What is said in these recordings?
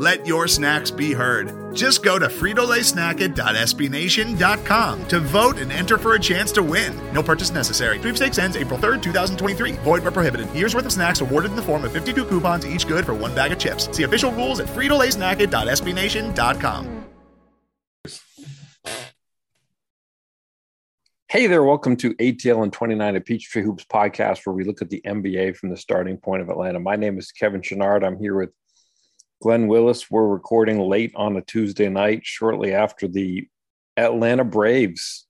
Let your snacks be heard. Just go to fritolaysnacket.sbnation.com to vote and enter for a chance to win. No purchase necessary. Sweepstakes ends April 3rd, 2023. Void where prohibited. Year's worth of snacks awarded in the form of 52 coupons, each good for one bag of chips. See official rules at fritolaysnacket.sbnation.com. Hey there, welcome to ATL and 29 a Peachtree Hoops podcast, where we look at the NBA from the starting point of Atlanta. My name is Kevin Chouinard. I'm here with Glenn Willis. We're recording late on a Tuesday night, shortly after the Atlanta Braves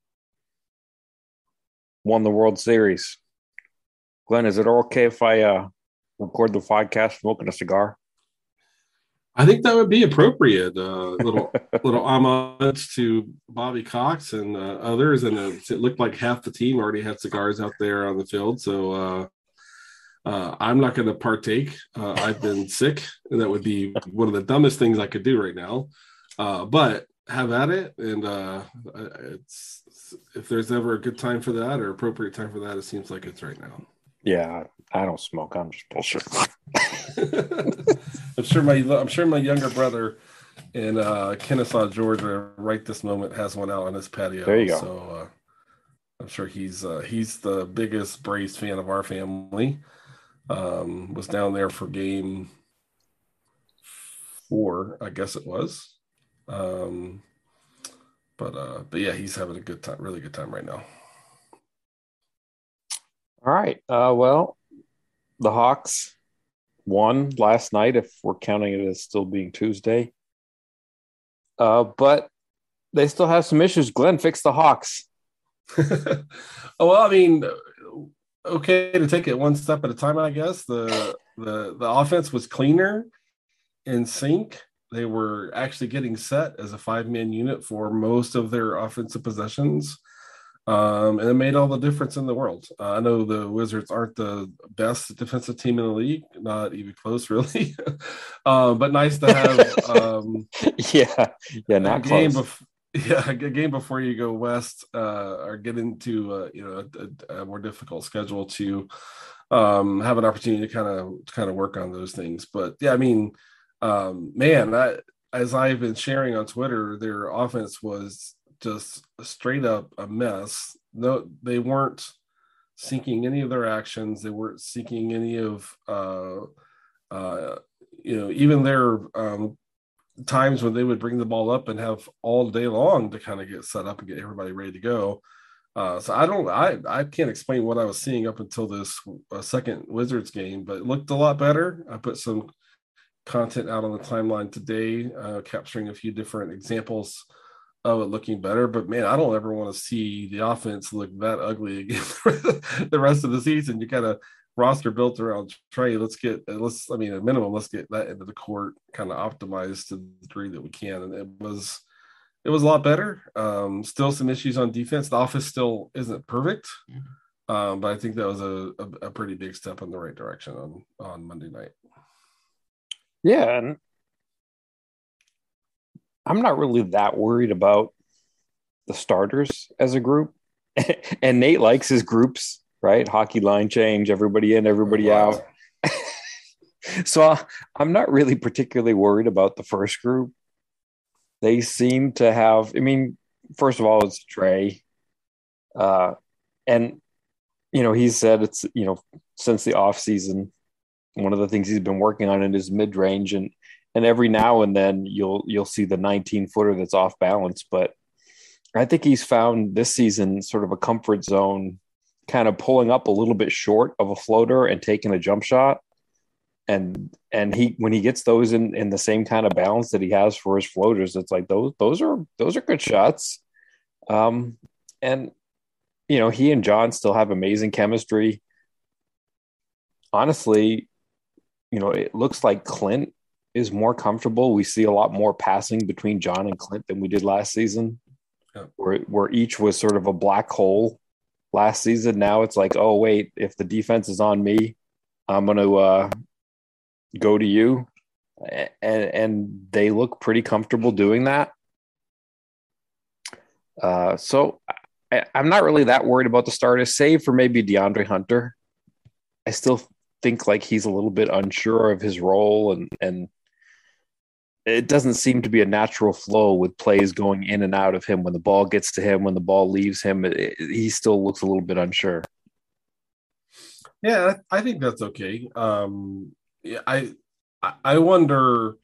won the World Series. Glenn, is it okay if I uh, record the podcast smoking a cigar? I think that would be appropriate. Uh, little little homage to Bobby Cox and uh, others, and uh, it looked like half the team already had cigars out there on the field. So uh, uh, I'm not going to partake. Uh, I've been sick, and that would be one of the dumbest things I could do right now. but have at it, and it's if there's ever a good time for that or appropriate time for that, it seems like it's right now. Yeah, I don't smoke. I'm just bullshit. I'm sure my I'm sure my younger brother in uh, Kennesaw, Georgia, right this moment has one out on his patio. There you go. So uh, I'm sure he's uh, he's the biggest Braves fan of our family. Um, was down there for game four, I guess it was. Um, but uh, but yeah, he's having a good time, really good time right now. All right. Uh, well, the Hawks won last night, if we're counting it as still being Tuesday. Uh, but they still have some issues. Glenn, fix the Hawks. oh, well, I mean, okay to take it one step at a time. I guess the the the offense was cleaner in sync. They were actually getting set as a five man unit for most of their offensive possessions. Um, and it made all the difference in the world. Uh, I know the Wizards aren't the best defensive team in the league, not even close, really. uh, but nice to have. Um, yeah, yeah, not game close. Bef- yeah, a game before you go west uh, or get into uh, you know a, a, more difficult schedule to um, have an opportunity to kind of kind of work on those things. But yeah, I mean, um, man, I, as I've been sharing on Twitter, their offense was just straight up a mess. No, they weren't seeking any of their actions. They weren't seeking any of, uh, uh, you know, even their um, times when they would bring the ball up and have all day long to kind of get set up and get everybody ready to go. Uh, so I don't, I, I can't explain what I was seeing up until this uh, second Wizards game, but it looked a lot better. I put some content out on the timeline today, uh, capturing a few different examples of it looking better. But man, I don't ever want to see the offense look that ugly again the rest of the season. You kind of roster built around Trae. Let's get let's I mean at minimum let's get that into the court kind of optimized to the degree that we can. And it was it was a lot better. Um, still some issues on defense. The office still isn't perfect. Mm-hmm. Um, but I think that was a, a, a pretty big step in the right direction on on Monday night. Yeah, and I'm not really that worried about the starters as a group. and Nate likes his groups, right? Hockey line change, everybody in, everybody out. so I'm not really particularly worried about the first group. They seem to have, I mean, first of all, it's Trae. Uh, and, you know, he said it's, you know, since the off season, one of the things he's been working on in his mid range and and every now and then you'll you'll see the 19 footer that's off balance but i think he's found this season sort of a comfort zone kind of pulling up a little bit short of a floater and taking a jump shot and and he when he gets those in in the same kind of balance that he has for his floaters it's like those those are those are good shots um and you know he and john still have amazing chemistry honestly you know it looks like clint is more comfortable. We see a lot more passing between John and Clint than we did last season, yeah. where where each was sort of a black hole last season. Now it's like, oh wait, if the defense is on me, I'm to uh, go to you, and and they look pretty comfortable doing that. Uh, so I, am not really that worried about the starters, save for maybe DeAndre Hunter. I still think like he's a little bit unsure of his role and and it doesn't seem to be a natural flow with plays going in and out of him. When the ball gets to him when the ball leaves him it, it, he still looks a little bit unsure. Yeah i think that's okay. Um i i wonder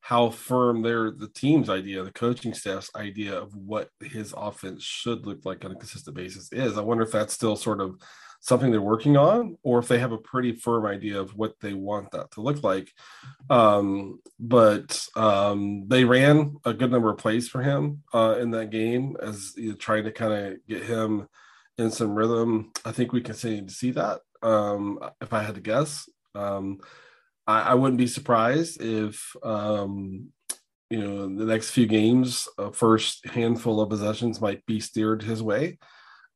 how firm their the team's idea the coaching staff's idea of what his offense should look like on a consistent basis is. I wonder if that's still sort of something they're working on or if they have a pretty firm idea of what they want that to look like. Um, but um, they ran a good number of plays for him uh, in that game as you know, trying to kind of get him in some rhythm. I think we continue to see that. Um, if I had to guess, um, I, I, wouldn't be surprised if um, you know the next few games, a first handful of possessions might be steered his way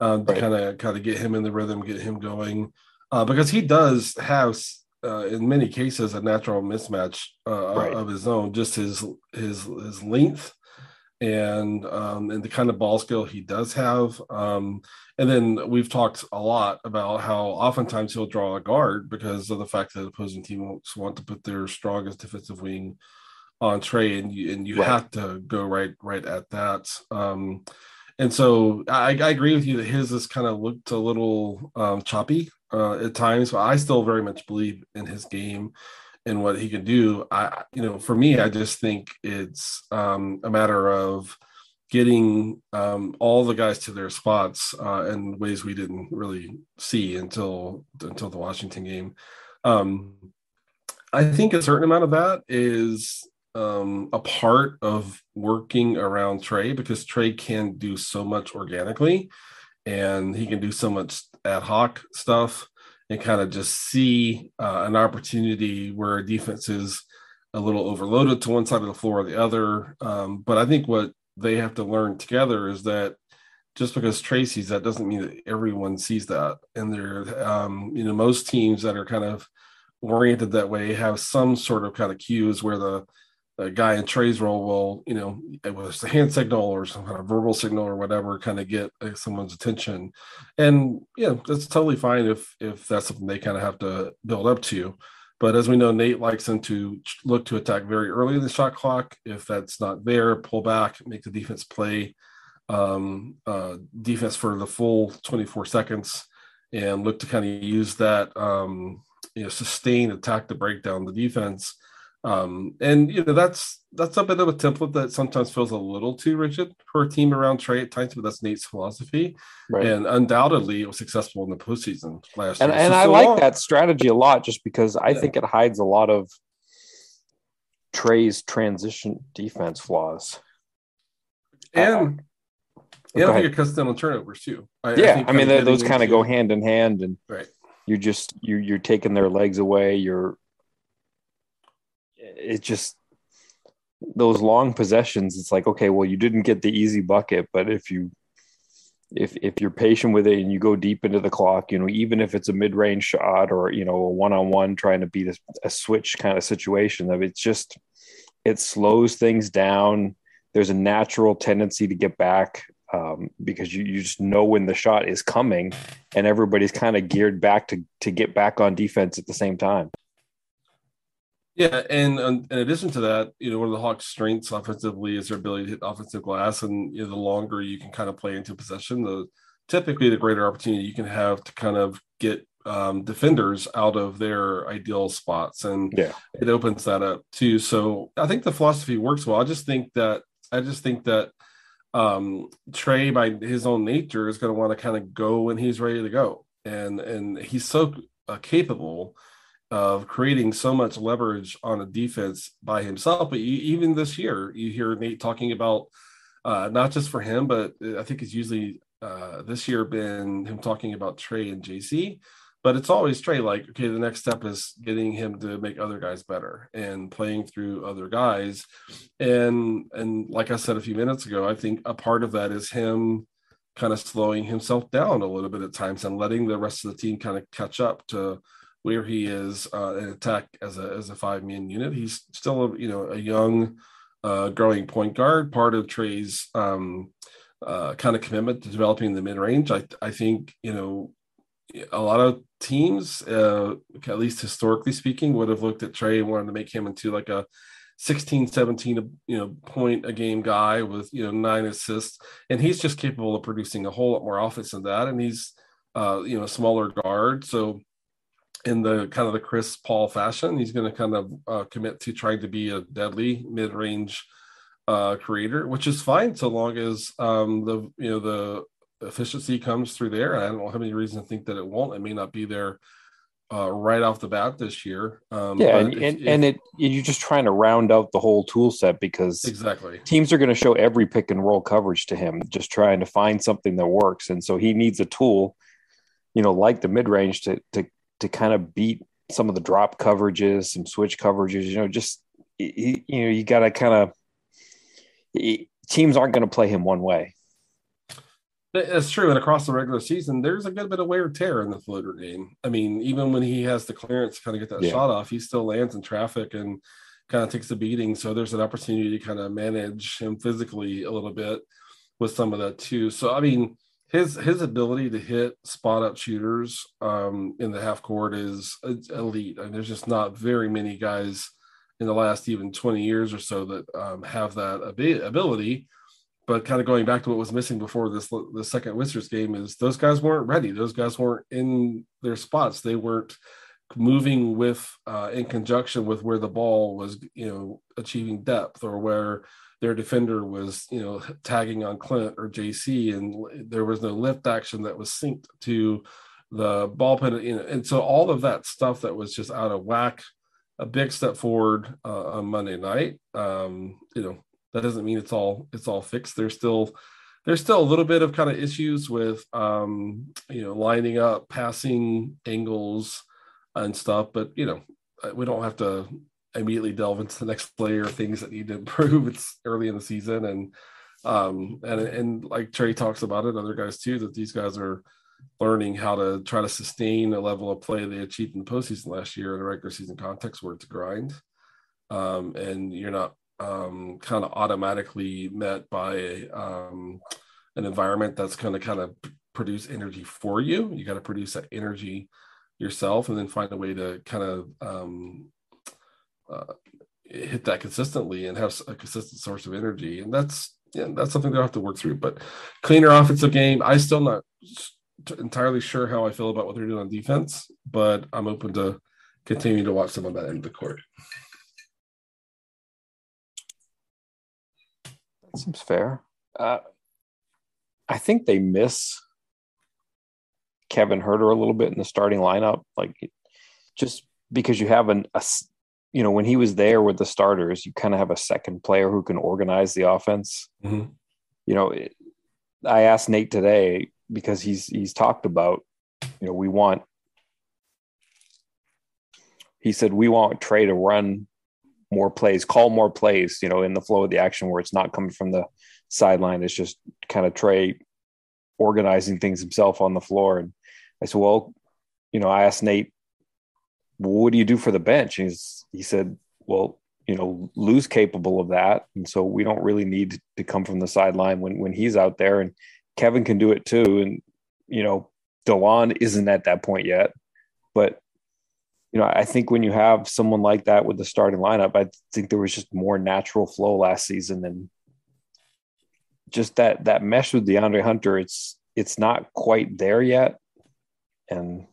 kind of kind of get him in the rhythm, get him going, uh, because he does have uh, in many cases a natural mismatch uh, right. of his own, just his his his length and um, and the kind of ball skill he does have. Um, and then we've talked a lot about how oftentimes he'll draw a guard because of the fact that opposing teams want to put their strongest defensive wing on Trae, and you and you right. have to go right right at that. Um, and so I, I, agree with you that his has kind of looked a little um, choppy uh, at times, but I still very much believe in his game and what he can do. I, you know, for me, I just think it's um, a matter of getting um, all the guys to their spots uh, in ways we didn't really see until until the Washington game. Um, I think a certain amount of that is um, a part of working around Trae because Trae can do so much organically and he can do so much ad hoc stuff and kind of just see uh, an opportunity where defense is a little overloaded to one side of the floor or the other. Um, but I think what they have to learn together is that just because Trae sees that doesn't mean that everyone sees that. And there, um, you know, most teams that are kind of oriented that way have some sort of kind of cues where the a guy in Trae's role will, you know, it was a hand signal or some kind of verbal signal or whatever, kind of get uh, someone's attention. And yeah, that's totally fine if if that's something they kind of have to build up to. But as we know, Nate likes them to look to attack very early in the shot clock. If that's not there, pull back, make the defense play um, uh, defense for the full 24 seconds, and look to kind of use that um, you know sustain attack to break down the defense um, and you know that's that's a bit of a template that sometimes feels a little too rigid for a team around Trae at times, but that's Nate's philosophy. Right. And undoubtedly, it was successful in the postseason last and, year. And I so like long. that strategy a lot, just because I yeah. think it hides a lot of Trae's transition defense flaws. And uh, yeah, I think it cuts down on turnovers too. I, yeah, I, I mean those kind of go hand in hand, and right. You just you you're taking their legs away. You're it just those long possessions it's like okay well you didn't get the easy bucket but if you if if you're patient with it and you go deep into the clock you know even if it's a mid-range shot or you know a one-on-one trying to beat a, a switch kind of situation of it's just it slows things down. There's a natural tendency to get back um, because you, you just know when the shot is coming and everybody's kind of geared back to to get back on defense at the same time yeah, and um, in addition to that, you know, one of the Hawks' strengths offensively is their ability to hit offensive glass, and you know, the longer you can kind of play into possession, the typically the greater opportunity you can have to kind of get um, defenders out of their ideal spots, and yeah, it opens that up too. So I think the philosophy works well. I just think that I just think that um, Trae, by his own nature, is going to want to kind of go when he's ready to go, and and he's so uh, capable of creating so much leverage on a defense by himself. But you, even this year, you hear Nate talking about uh, not just for him, but I think it's usually uh, this year been him talking about Trae and JC but it's always Trae. Like, okay, the next step is getting him to make other guys better and playing through other guys. And and like I said a few minutes ago, I think a part of that is him kind of slowing himself down a little bit at times and letting the rest of the team kind of catch up to where he is uh, in attack as a as a five man unit. He's still a, you know a young, uh, growing point guard. Part of Trae's um, uh, kind of commitment to developing the mid range. I I think you know a lot of teams, uh, at least historically speaking, would have looked at Trey and wanted to make him into like a 16, 17, you know, point a game guy with, you know, nine assists. And he's just capable of producing a whole lot more offense than that. And he's, uh, you know, a smaller guard. So in the kind of the Chris Paul fashion, he's going to kind of uh, commit to trying to be a deadly mid range uh, creator, which is fine so long as um, the, you know, the efficiency comes through there. I don't have any reason to think that it won't. It may not be there uh, right off the bat this year. Um, yeah, and, if, and, if, and, it you're just trying to round out the whole tool set because exactly teams are going to show every pick and roll coverage to him, just trying to find something that works. And so he needs a tool, you know, like the mid range to to to kind of beat some of the drop coverages, some switch coverages. You know, just you, you know, you got to kind of teams aren't going to play him one way. That's true. And across the regular season, there's a good bit of wear and tear in the floater game. I mean, even when he has the clearance to kind of get that yeah. shot off, he still lands in traffic and kind of takes a beating. So there's an opportunity to kind of manage him physically a little bit with some of that too. So I mean, his his ability to hit spot up shooters um, in the half court is elite. and there's just not very many guys in the last even 20 years or so that um, have that ability but kind of going back to what was missing before this the second Wizards game is those guys weren't ready. Those guys weren't in their spots. They weren't moving with uh, in conjunction with where the ball was, you know, achieving depth or where their defender was, you know, tagging on Clint or JC, and there was no lift action that was synced to the ball pin. You know, and so all of that stuff that was just out of whack. A big step forward uh, on Monday night. Um, you know, that doesn't mean it's all it's all fixed. There's still there's still a little bit of kind of issues with um, you know lining up, passing angles and stuff, but you know uh, we don't have to immediately delve into the next layer of things that need to improve. It's early in the season, and um, and and like Trae talks about it, other guys too, that these guys are learning how to try to sustain a level of play they achieved in the postseason last year in a regular season context where it's a grind. Um, and you're not um, kind of automatically met by um, an environment that's going to kind of produce energy for you. You got to produce that energy yourself, and then find a way to kind of um, uh, hit that consistently and have a consistent source of energy. And that's yeah, that's something they'll have to work through. But cleaner offensive game. I still not entirely sure how I feel about what they're doing on defense, but I'm open to continuing to watch them on that end of the court. That seems fair. Uh, I think they miss Kevin Huerter a little bit in the starting lineup, like just because you have an, a, you know, when he was there with the starters, you kind of have a second player who can organize the offense. Mm-hmm. You know, it, I asked Nate today because he's he's talked about, you know, we want. He said we want Trae to run more plays, call more plays, you know, in the flow of the action where it's not coming from the sideline. It's just kind of Trae organizing things himself on the floor. And I said, well, you know, I asked Nate, what do you do for the bench? And he's, he said, well, you know, Lou's capable of that. And so we don't really need to come from the sideline when, when he's out there and Kevin can do it too. And, you know, Delon isn't at that point yet, but you know, I think when you have someone like that with the starting lineup, I think there was just more natural flow last season and just that that mesh with DeAndre Hunter, it's it's not quite there yet. And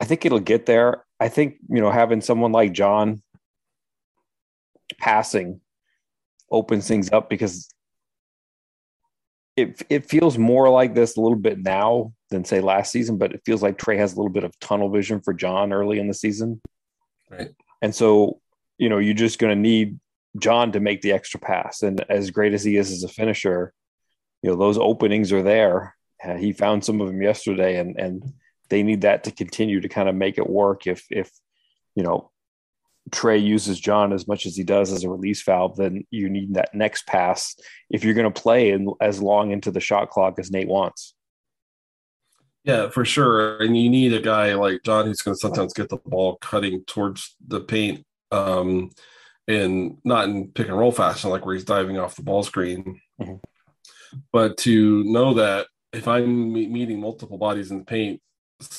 I think it'll get there. I think, you know, having someone like John passing opens things up because it it feels more like this a little bit now than say last season, but it feels like Trae has a little bit of tunnel vision for John early in the season. Right. And so, you know, you're just going to need John to make the extra pass. And as great as he is as a finisher, you know, those openings are there. Uh, he found some of them yesterday, and and they need that to continue to kind of make it work. If if you know Trae uses John as much as he does as a release valve, then you need that next pass if you're going to play in, as long into the shot clock as Nate wants. Yeah, for sure. And you need a guy like John who's going to sometimes get the ball cutting towards the paint um, and not in pick and roll fashion, like where he's diving off the ball screen, mm-hmm. but to know that if I'm meeting multiple bodies in the paint,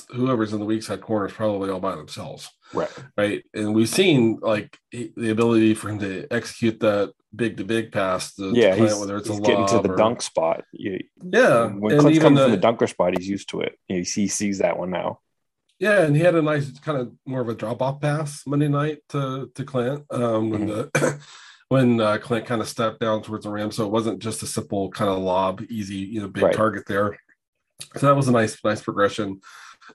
whoever's in the weak side corner is probably all by themselves. Right. Right. And we've seen like the ability for him to execute that big to big pass. To, yeah. To he's, whether it's he's getting to the or, dunk spot. You, yeah. When Clint's coming the, from the dunker spot, he's used to it. He, he sees that one now. Yeah, and he had a nice kind of more of a drop off pass Monday night to to Clint um, when mm-hmm. the when uh, Clint kind of stepped down towards the rim, so it wasn't just a simple kind of lob, easy you know big right. target there. So that was a nice nice progression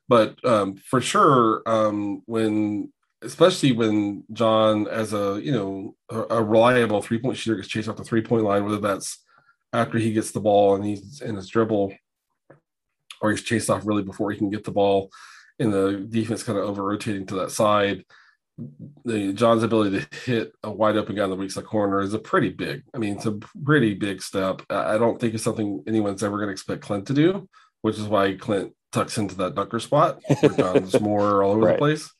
but um, for sure um, when especially when john as a you know a, a reliable three point shooter gets chased off the three point line whether that's after he gets the ball and he's in his dribble or he's chased off really before he can get the ball and the defense kind of over rotating to that side the John's ability to hit a wide open guy in the weak side corner is a pretty big. I mean, it's a pretty big step. I don't think it's something anyone's ever going to expect Clint to do, which is why Clint tucks into that dunker spot where John's more all over right. the place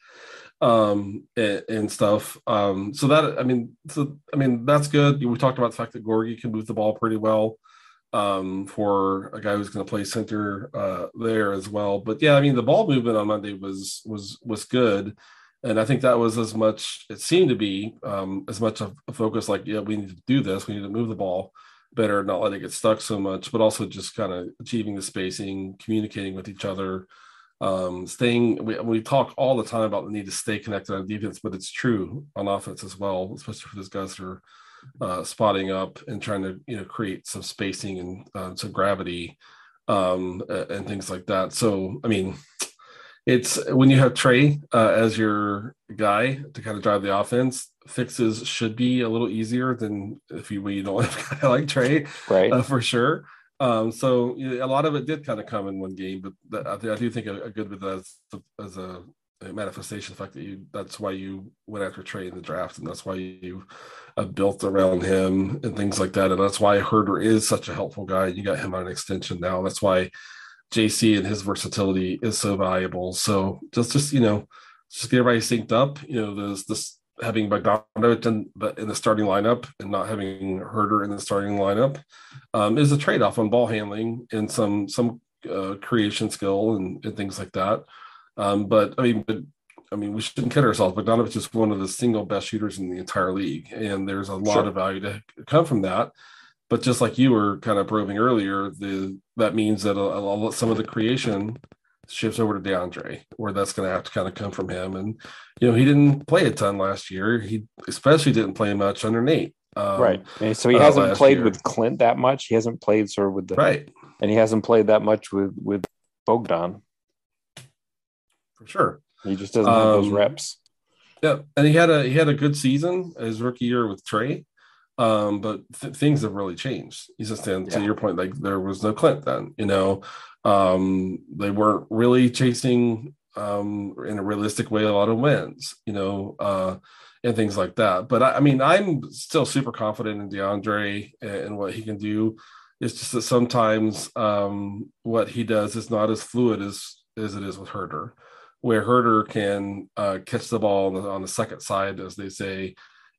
um and, and, stuff. Um so that i mean so i mean that's good. We talked about the fact that gorgui can move the ball pretty well um for a guy who's going to play center uh there as well. But yeah i mean the ball movement on monday was was was good. And i think that was as much it seemed to be um as much of a focus like yeah we need to do this. We need to move the ball better, not letting it get stuck so much, but also just kind of achieving the spacing, communicating with each other, um, staying. We, we talk all the time about the need to stay connected on defense, but it's true on offense as well, especially for those guys who are uh, spotting up and trying to you know create some spacing and uh, some gravity um, and things like that. So, I mean, it's when you have Trae uh, as your guy to kind of drive the offense, fixes should be a little easier than if you, you don't have a guy like Trae, right? Uh, for sure. Um, so know, a lot of it did kind of come in one game, but I, I, do think a, a good bit as as a, a manifestation of the fact that you that's why you went after Trae in the draft, and that's why you uh, built around him and things like that, and that's why Huerter is such a helpful guy. You got him on an extension now. That's why JC and his versatility is so valuable. So just just you know, just get everybody synced up. You know, there's this having Bogdanovic in, but in the starting lineup and not having Huerter in the starting lineup um, is a trade off on ball handling and some some uh, creation skill and, and, things like that. Um, but I mean, but, I mean, we shouldn't kid ourselves. Bogdanovic is one of the single best shooters in the entire league, and there's a lot sure. of value to come from that. But just like you were kind of proving earlier, the that means that a, a, some of the creation shifts over to DeAndre, where that's going to have to kind of come from him. And you know, he didn't play a ton last year. He especially didn't play much under Nate. Um, right. And so he uh, hasn't played year. with Clint that much. He hasn't played sort of with the right, and he hasn't played that much with with Bogdan. For sure, he just doesn't have those um, reps. Yeah, and he had a he had a good season his rookie year with Trae. Um, but th- things have really changed. He's just saying, yeah. to your point, like there was no Clint then, you know, um, they weren't really chasing um, in a realistic way a lot of wins, you know, uh, and things like that. But I, I mean, I'm still super confident in DeAndre and, and, what he can do. It's just that sometimes um, what he does is not as fluid as as it is with Huerter, where Huerter can uh, catch the ball on the, on the second side, as they say,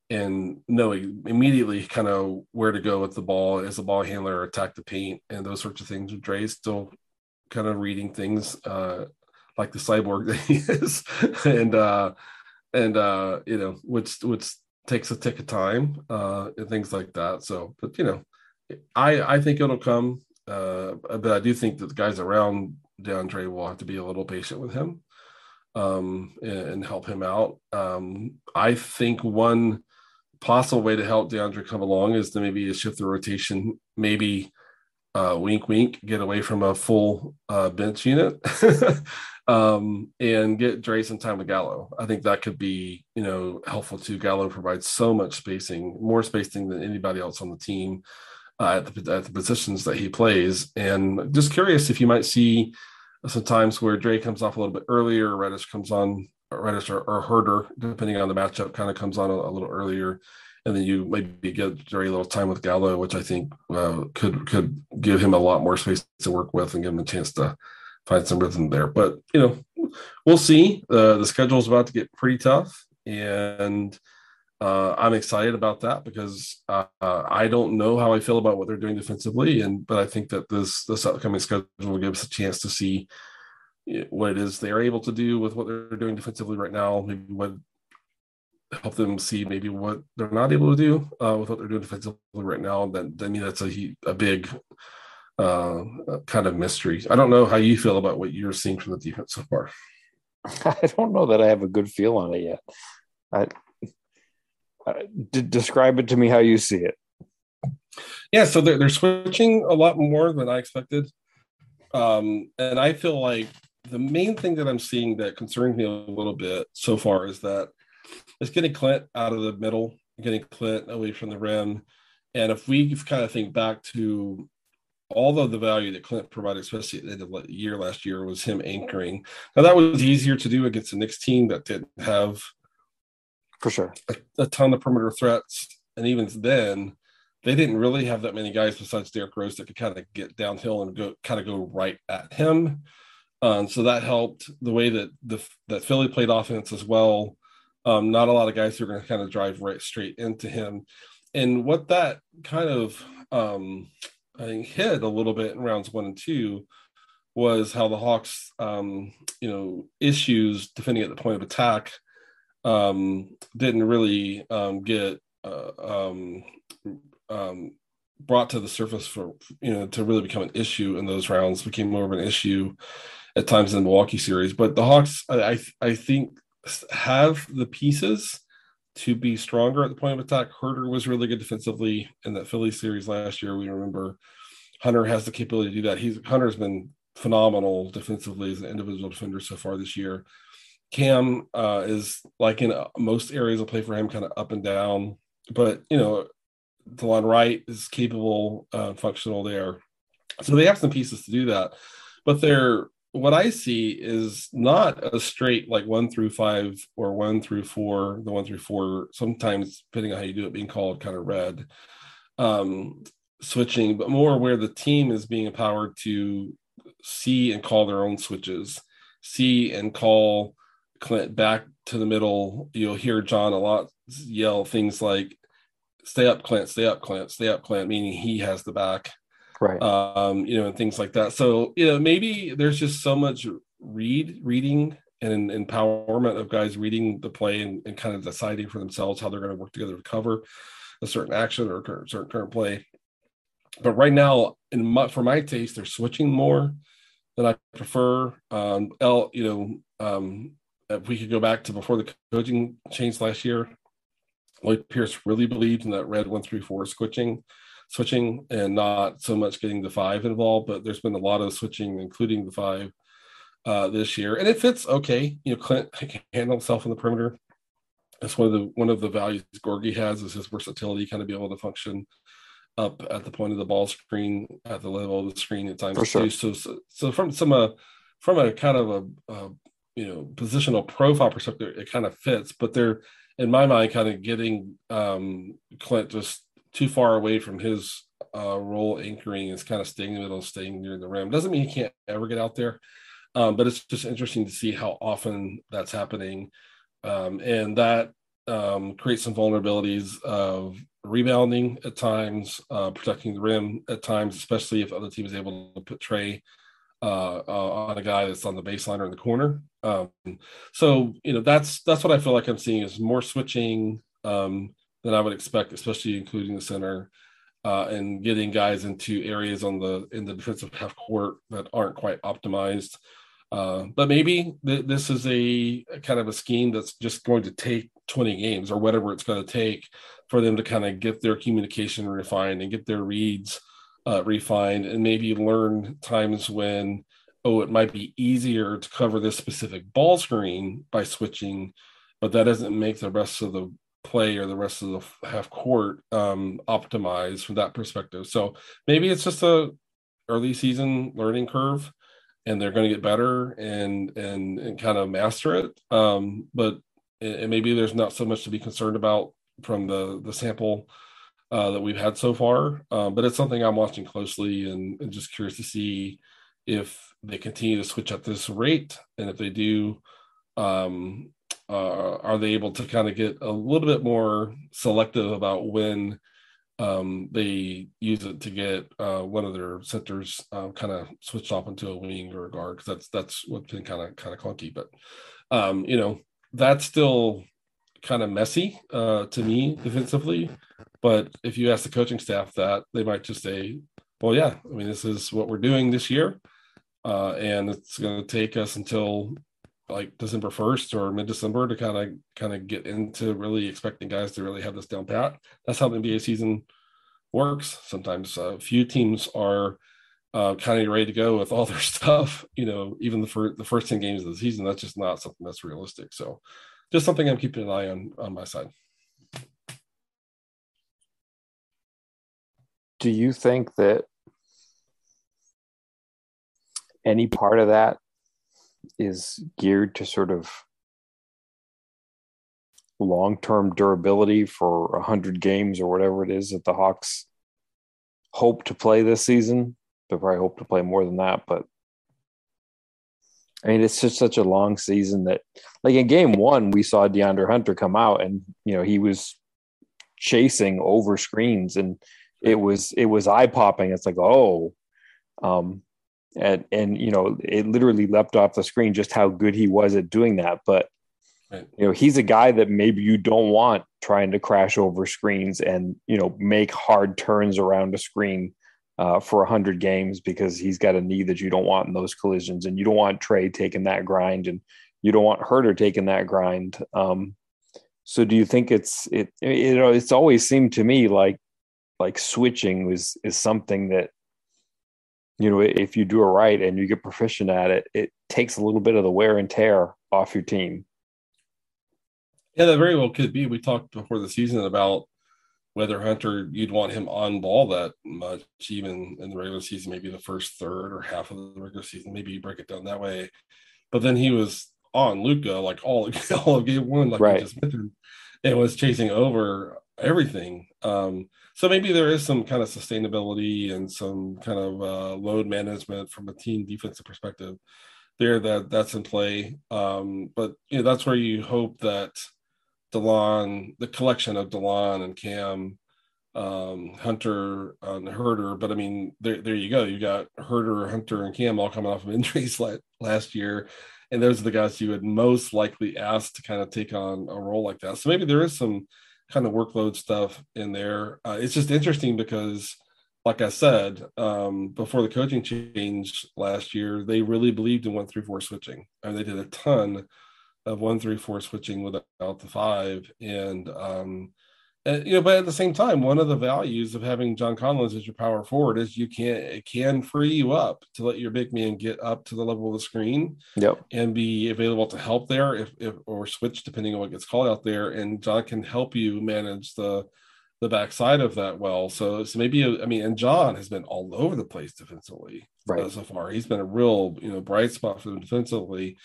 and knowing immediately kind of where to go with the ball as a ball handler, attack the paint, and those sorts of things. Dre still kind of reading things uh, like the cyborg that he is, and uh, and uh, you know, which which takes a tick of time uh, and things like that. So, but you know, I I think it'll come, uh, but I do think that the guys around DeAndre will have to be a little patient with him um, and, and help him out. Um, I think one possible way to help DeAndre come along is to maybe shift the rotation, maybe uh, wink, wink, get away from a full uh, bench unit um, and get Dre some time with Gallo. I think that could be, you know, helpful too. Gallo provides so much spacing, more spacing than anybody else on the team uh, at, the, at the positions that he plays. And just curious if you might see sometimes where Dre comes off a little bit earlier, Reddish comes on, Reddish or, or Huerter, depending on the matchup, kind of comes on a, a, little earlier, and then you maybe get very little time with Gallo, which I think uh, could could give him a lot more space to work with and give him a chance to find some rhythm there. But you know, we'll see. Uh, the schedule is about to get pretty tough, and uh, I'm excited about that because uh, I don't know how I feel about what they're doing defensively, and but I think that this this upcoming schedule will give us a chance to see what it is they're able to do with what they're doing defensively right now. Maybe what help them see maybe what they're not able to do uh, with what they're doing defensively right now. Then, I mean, that's a a big uh, kind of mystery. I don't know how you feel about what you're seeing from the defense so far. I don't know that I have a good feel on it yet. I, d- describe it to me how you see it. Yeah, so they're, they're switching a lot more than I expected. Um, and I feel like the main thing that I'm seeing that concerns me a little bit so far is that it's getting Clint out of the middle, getting Clint away from the rim. And if we kind of think back to all of the value that Clint provided, especially at the end of the year last year, was him anchoring. Now that was easier to do against the Knicks team that didn't have for sure a, a ton of perimeter threats, and even then, they didn't really have that many guys besides Derrick Rose that could kind of get downhill and go kind of go right at him. Um, so that helped the way that the that Philly played offense as well. Um, not a lot of guys who are going to kind of drive right straight into him, and what that kind of um, I think hit a little bit in rounds one and two was how the Hawks, um, you know, issues defending at the point of attack um, didn't really um, get uh, um, um, brought to the surface for you know to really become an issue in those rounds. Became more of an issue at times in the Milwaukee series, but the Hawks, I I think, have the pieces to be stronger at the point of attack. Huerter was really good defensively in that Philly series last year. We remember Hunter has the capability to do that. He's Hunter's been phenomenal defensively as an individual defender so far this year. Cam uh, is like in uh, most areas will play for him, kind of up and down. But you know, Delon Wright is capable, uh, functional there. So they have some pieces to do that. But they're what I see is not a straight like one through five or one through four, the one through four, sometimes depending on how you do it, being called kind of red. Um, switching, but more where the team is being empowered to see and call their own switches, see and call Clint back to the middle. You'll hear John a lot yell things like, stay up, Clint, stay up, Clint, stay up, Clint, meaning he has the back. Right. Um, you know, and things like that. So, you know, maybe there's just so much read reading and empowerment of guys reading the play and, and kind of deciding for themselves how they're going to work together to cover a certain action or a certain current play. But right now, in my, for my taste, they're switching more than I prefer. Um, L, you know, um, if we could go back to before the coaching changed last year, Lloyd Pierce really believed in that red one three four switching, switching, and not so much getting the five involved. But there's been a lot of switching, including the five uh, this year, and it fits okay. You know, Clint can handle himself in the perimeter. That's one of the one of the values Gorgui has is his versatility, kind of be able to function up at the point of the ball screen, at the level of the screen at times sure. So, so, so from some uh, from a kind of a, a you know positional profile perspective, it kind of fits. But they're in my mind kind of getting um, Clint just too far away from his uh, role anchoring is kind of staying in the middle, staying near the rim. Doesn't mean he can't ever get out there, um, but it's just interesting to see how often that's happening, um, and that um, creates some vulnerabilities of rebounding at times, uh, protecting the rim at times, especially if other team is able to put Trae uh, uh, on a guy that's on the baseline or in the corner. Um, so you know that's that's what I feel like I'm seeing is more switching um, than I would expect, especially including the center. Uh, and getting guys into areas on the in the defensive half court that aren't quite optimized. Uh, but maybe th- this is a, a, kind of a scheme that's just going to take 20 games or whatever it's going to take for them to kind of get their communication refined and get their reads uh, refined and maybe learn times when oh it might be easier to cover this specific ball screen by switching but that doesn't make the rest of the play or the rest of the half court um, optimized from that perspective so maybe it's just a early season learning curve and they're going to get better and and and kind of master it. Um, but maybe there's not so much to be concerned about from the the sample uh, that we've had so far. Uh, but it's something I'm watching closely and, and, just curious to see if they continue to switch at this rate, and if they do, um, uh, are they able to kind of get a little bit more selective about when um, they use it to get uh, one of their centers uh, kind of switched off into a wing or a guard because that's that's what's been kind of kind of clunky. But um, you know that's still kind of messy uh, to me defensively. But if you ask the coaching staff that, they might just say, "Well, yeah, I mean, this is what we're doing this year, uh, and it's going to take us until like December first or mid December to kind of kind of get into really expecting guys to really have this down pat." That's how the NBA season works. Sometimes a uh, few teams are uh, kind of ready to go with all their stuff. You know, even the first the first ten games of the season, that's just not something that's realistic. So, just something I'm keeping an eye on on my side. Do you think that any part of that is geared to sort of long-term durability for 100 games or whatever it is that the Hawks hope to play this season? They probably hope to play more than that, but I mean, it's just such a long season that, like in game one, we saw DeAndre Hunter come out and, you know, he was chasing over screens and it was, it was eye popping. It's like, oh, um, and, and, you know, it literally leapt off the screen just how good he was at doing that. But, right. you know, he's a guy that maybe you don't want trying to crash over screens and, you know, make hard turns around a screen uh, for 100 games because he's got a knee that you don't want in those collisions. And you don't want Trae taking that grind and you don't want Huerter taking that grind. Um, so do you think it's, it, you know, it's always seemed to me like, like switching was, is something that, you know, if you do it right and you get proficient at it, it takes a little bit of the wear and tear off your team. Yeah, that very well could be. We talked before the season about whether Hunter you'd want him on ball that much, even in the regular season, maybe the first third or half of the regular season, maybe you break it down that way. But then he was on Luka like all all of game one, like right. just mentioned, and was chasing over everything. Um, so maybe there is some kind of sustainability and some kind of uh, load management from a team defensive perspective there that that's in play. Um, but you know that's where you hope that Delon, the collection of Delon and Cam, um, Hunter and Huerter. But I mean, there, there you go. You got Huerter, Hunter, and Cam all coming off of injuries last year. And those are the guys you would most likely ask to kind of take on a role like that. So maybe there is some kind of workload stuff in there. Uh, it's just interesting because, like I said, um, before the coaching change last year, they really believed in one three four switching, and they did a ton of one three four switching without the five and um and, you know but at the same time one of the values of having john collins as your power forward is you can it can free you up to let your big man get up to the level of the screen yep. and be available to help there if, if or switch depending on what gets called out there and john can help you manage the the backside of that well. So, so maybe I mean, and John has been all over the place defensively right. uh, so far. He's been a real you know bright spot for them defensively,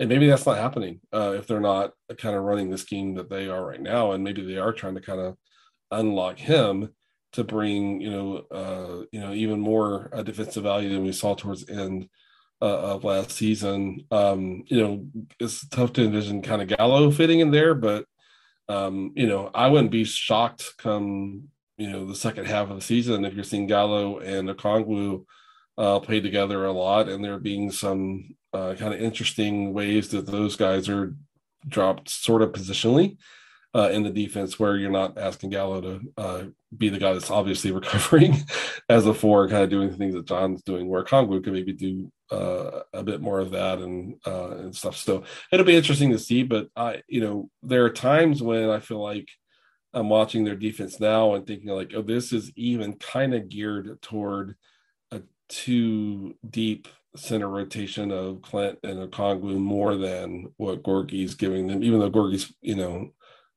and maybe that's not happening uh, if they're not kind of running the scheme that they are right now, and maybe they are trying to kind of unlock him to bring you know uh, you know even more uh, defensive value than we saw towards the end. Uh, of last season, um, you know, it's tough to envision kind of Gallo fitting in there, but um, you know, I wouldn't be shocked come you know the second half of the season if you're seeing Gallo and Okongwu uh, play together a lot, and there being some uh, kind of interesting ways that those guys are dropped sort of positionally uh, in the defense, where you're not asking Gallo to uh, be the guy that's obviously recovering as a four, kind of doing the things that John's doing, where Okongwu could maybe do uh, a bit more of that and uh, and stuff. So it'll be interesting to see. But I, you know, there are times when I feel like I'm watching their defense now and thinking like, oh, this is even kind of geared toward a too deep center rotation of Clint and Okongwu more than what Gorgui's giving them, even though Gorgui's, you know,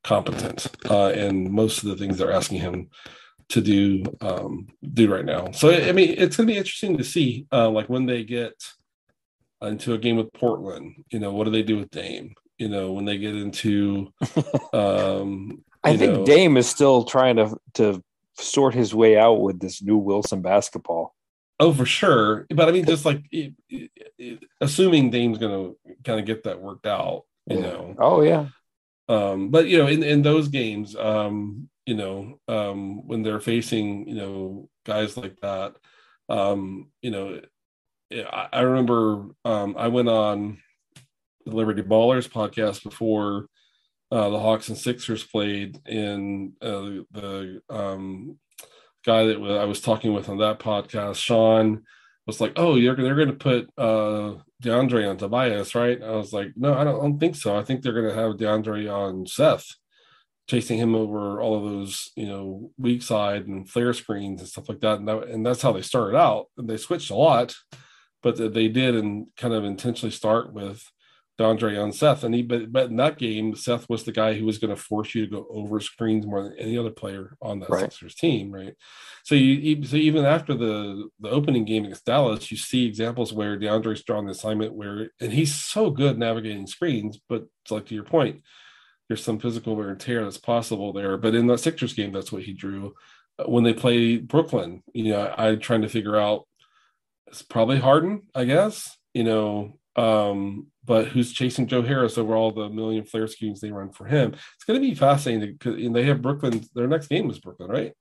competent uh, and most of the things they're asking him to do um, do right now. So I mean, it's going to be interesting to see, uh, like when they get into a game with Portland. You know, what do they do with Dame? You know, when they get into, um, I think know- Dame is still trying to to sort his way out with this new Wilson basketball. oh, for sure. But I mean, just like it, it, it- assuming Dame's going to kind of get that worked out, you Yeah. know. Oh yeah, Um, but you know, in in those games, um, you know, um, when they're facing, you know, guys like that, um, you know, I, I remember um, I went on the Liberty Ballers podcast before uh, the Hawks and Sixers played, and uh, the um, guy that I was talking with on that podcast, Sean, was like, "Oh, you're they're going to put uh, DeAndre on Tobias, right?" I was like, "No, I don't, I don't think so. I think they're going to have DeAndre on Seth." Chasing him over all of those, you know, weak side and flare screens and stuff like that, and that, and that's how they started out. And they switched a lot, but they did and kind of intentionally start with DeAndre on Seth. And he, but, but in that game, Seth was the guy who was going to force you to go over screens more than any other player on that Right. Sixers team, right? So you, so even after the the opening game against Dallas, you see examples where DeAndre's drawn the assignment where, and he's so good navigating screens, but it's like to your point, there's some physical wear and tear that's possible there. But in that Sixers game, that's what he drew. Uh, When they play Brooklyn, you know, I, I'm trying to figure out. It's probably Harden, I guess. You know, um, but who's chasing Joe Harris over all the million flare schemes they run for him? It's going to be fascinating because they have Brooklyn. Their next game is Brooklyn, right?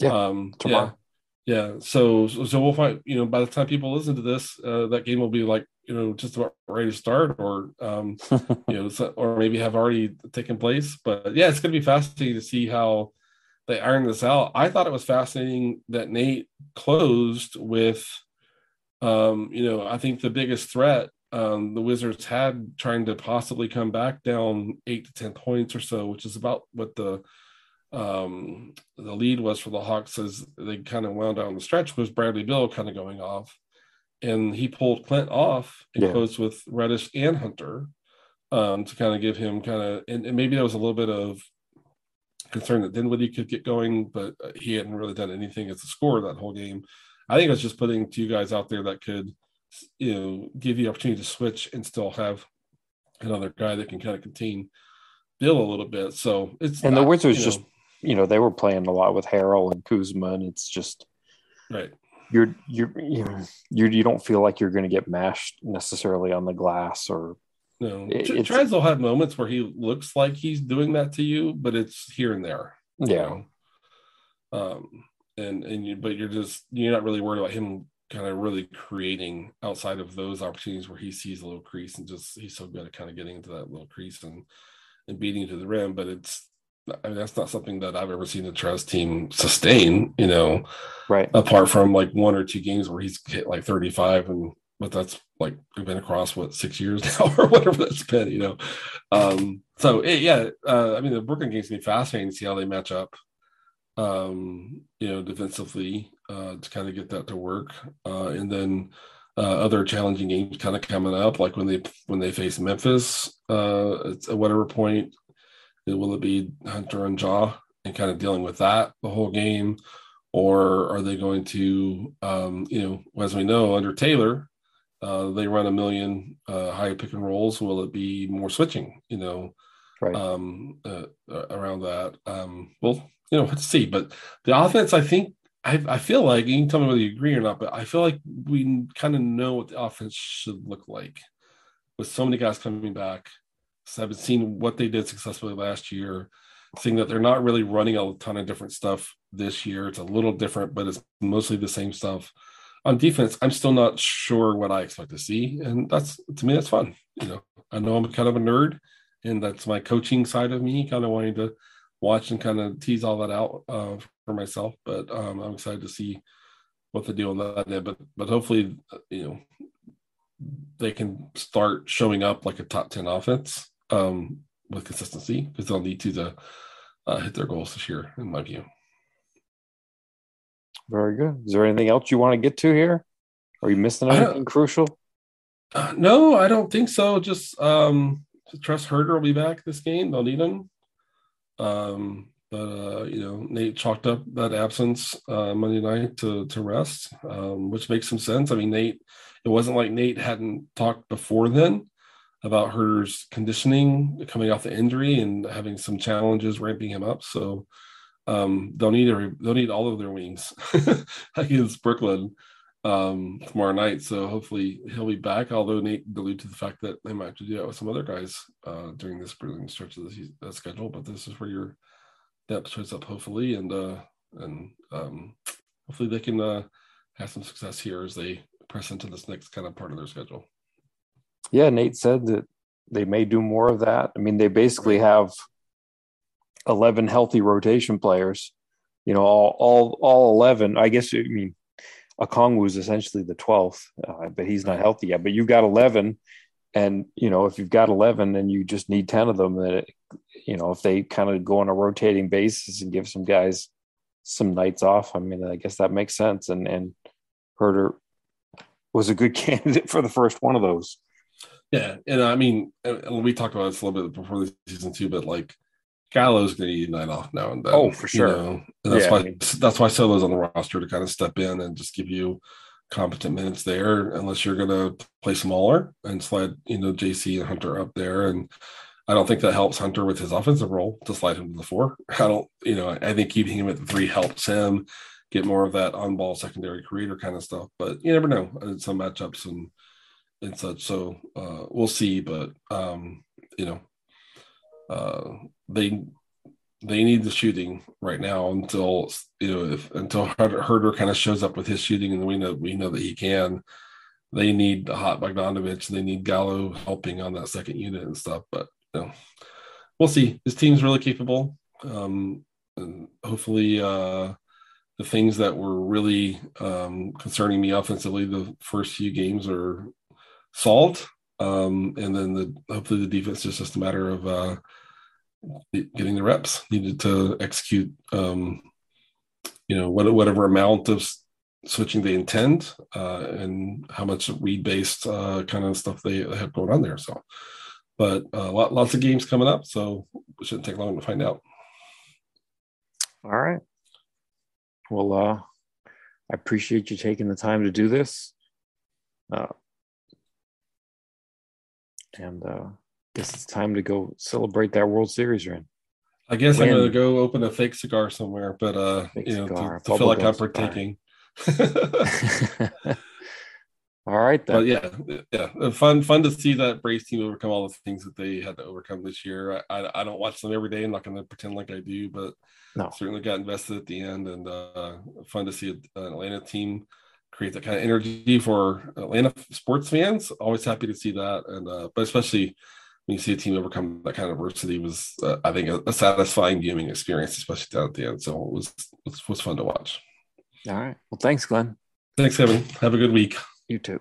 Yeah, Um, yeah. tomorrow. Yeah. So, so so we'll find. You know, by the time people listen to this, uh, that game will be like you know just about ready to start, or um, you know, or maybe have already taken place. But yeah, it's going to be fascinating to see how they iron this out. I thought it was fascinating that Nate closed with, um, you know, I think the biggest threat um, the Wizards had trying to possibly come back down eight to ten points or so, which is about what the um the lead was for the Hawks as they kind of wound down the stretch was Bradley Beal kind of going off. And he pulled Clint off and Yeah. closed with Reddish and Hunter um, to kind of give him kind of, and, and maybe there was a little bit of concern that Dinwiddie could get going, but uh, he hadn't really done anything as a scorer that whole game. I think it was just putting two guys out there that could, you know, give you the opportunity to switch and still have another guy that can kind of contain Beal a little bit. So it's And the not, Wizards you just- you know they were playing a lot with Harrell and Kuzma, and it's just right. you're you're you you you don't feel like you're going to get mashed necessarily on the glass or No, It- Trez will have moments where he looks like he's doing that to you, but it's here and there. you yeah know? Um, and and you, but you're just you're not really worried about him kind of really creating outside of those opportunities where he sees a little crease and just he's so good at kind of getting into that little crease and and beating to the rim. But it's I mean that's not something that I've ever seen the Trez team sustain. You know, right apart from like one or two games where he's hit like 35 and but that's like we've been across what six years now or whatever that's been you know um so eh, yeah uh, i mean the brooklyn game's gonna be fascinating to see how they match up um you know defensively uh to kind of get that to work uh and then uh, other challenging games kind of coming up, like when they when they face Memphis uh, at whatever point, will it be Hunter and Ja and kind of dealing with that the whole game, or are they going to, um, you know, as we know under Taylor, uh, they run a million uh, high pick and rolls. Will it be more switching? You know, right um, uh, around that. Um, well, you know, let's see. But the offense, I think, I, I feel like you can tell me whether you agree or not, but I feel like we kind of know what the offense should look like with so many guys coming back. So I've seen what they did successfully last year, seeing that they're not really running a ton of different stuff this year. It's a little different, but it's mostly the same stuff. On defense, I'm still not sure what I expect to see, and that's to me that's fun. You know, I know I'm kind of a nerd, and that's my coaching side of me, kind of wanting to watch and kind of tease all that out uh, for myself. But um, I'm excited to see what they do on that end. But but hopefully, you know, they can start showing up like a top ten offense um, with consistency because they'll need to to uh, hit their goals this year, in my view. very good is there anything else you want to get to here are you missing anything crucial Uh, no, I don't think so. Just um, trust Huerter will be back this game. They'll need him. Um, but uh, you know Nate chalked up that absence uh, Monday night to to rest, um, which makes some sense. I mean, Nate, it wasn't like Nate hadn't talked before then about Huerter's conditioning coming off the injury and having some challenges ramping him up. So um, they'll need every, they'll need all of their wings against Brooklyn um, tomorrow night. So hopefully he'll be back. Although Nate alluded to the fact that they might have to do that with some other guys uh, during this stretch of the uh, schedule. But this is where your depth shows up, hopefully, and uh, and um, hopefully they can uh, have some success here as they press into this next kind of part of their schedule. Yeah, Nate said that they may do more of that. I mean, they basically have eleven healthy rotation players. You know, all all all eleven. I guess I mean, Okongwu is essentially the twelfth, uh, but he's not healthy yet. But you've got eleven, and you know, if you've got eleven and you just need ten of them, that you know, if they kind of go on a rotating basis and give some guys some nights off, I mean, I guess that makes sense. And and Huerter was a good candidate for the first one of those. Yeah, and I mean, we talked about this a little bit before the season too, but like Gallo's going to need a night off now and then. Oh, for sure. You know? And that's yeah, why I mean, that's why Solo's on the roster to kind of step in and just give you competent minutes there, unless you're going to play smaller and slide, you know, JC and Hunter up there. And I don't think that helps Hunter with his offensive role to slide him to the four. I don't, you know, I think keeping him at the three helps him get more of that on ball secondary creator kind of stuff. But you never know in some matchups and and such. So uh, we'll see. But um, you know, uh, they they need the shooting right now until you know if until Huerter kind of shows up with his shooting, and we know we know that he can. They need a hot Bogdanovic. They need Gallo helping on that second unit and stuff. But you know, we'll see. His team's really capable. Um, and hopefully, uh, the things that were really um, concerning me offensively the first few games are solved. Um, and then the hopefully the defense is just a matter of uh, getting the reps needed to execute. Um, you know, what, whatever amount of switching they intend uh, and how much read based uh, kind of stuff they, have going on there. So, but uh, lot, lots of games coming up, so it shouldn't take long to find out. All right. Well, uh, I appreciate you taking the time to do this. Uh, and uh, guess it's time to go celebrate that World Series ring. I guess? I'm gonna go open a fake cigar somewhere, but uh, you know, cigar, to, to feel like I'm partaking. all right, then. But yeah, yeah, fun, fun to see that Braves team overcome all the things that they had to overcome this year. I, I, I don't watch them every day. I'm not going to pretend like I do, but no. certainly got invested at the end, and uh, fun to see an Atlanta team create that kind of energy for Atlanta sports fans. Always happy to see that, and uh, but especially when you see a team overcome that kind of adversity was, uh, I think, a, a, satisfying viewing experience, especially down at the end. So it was it was fun to watch. All right. Well, thanks, Glen. Thanks, Kevin. Have a good week. You too.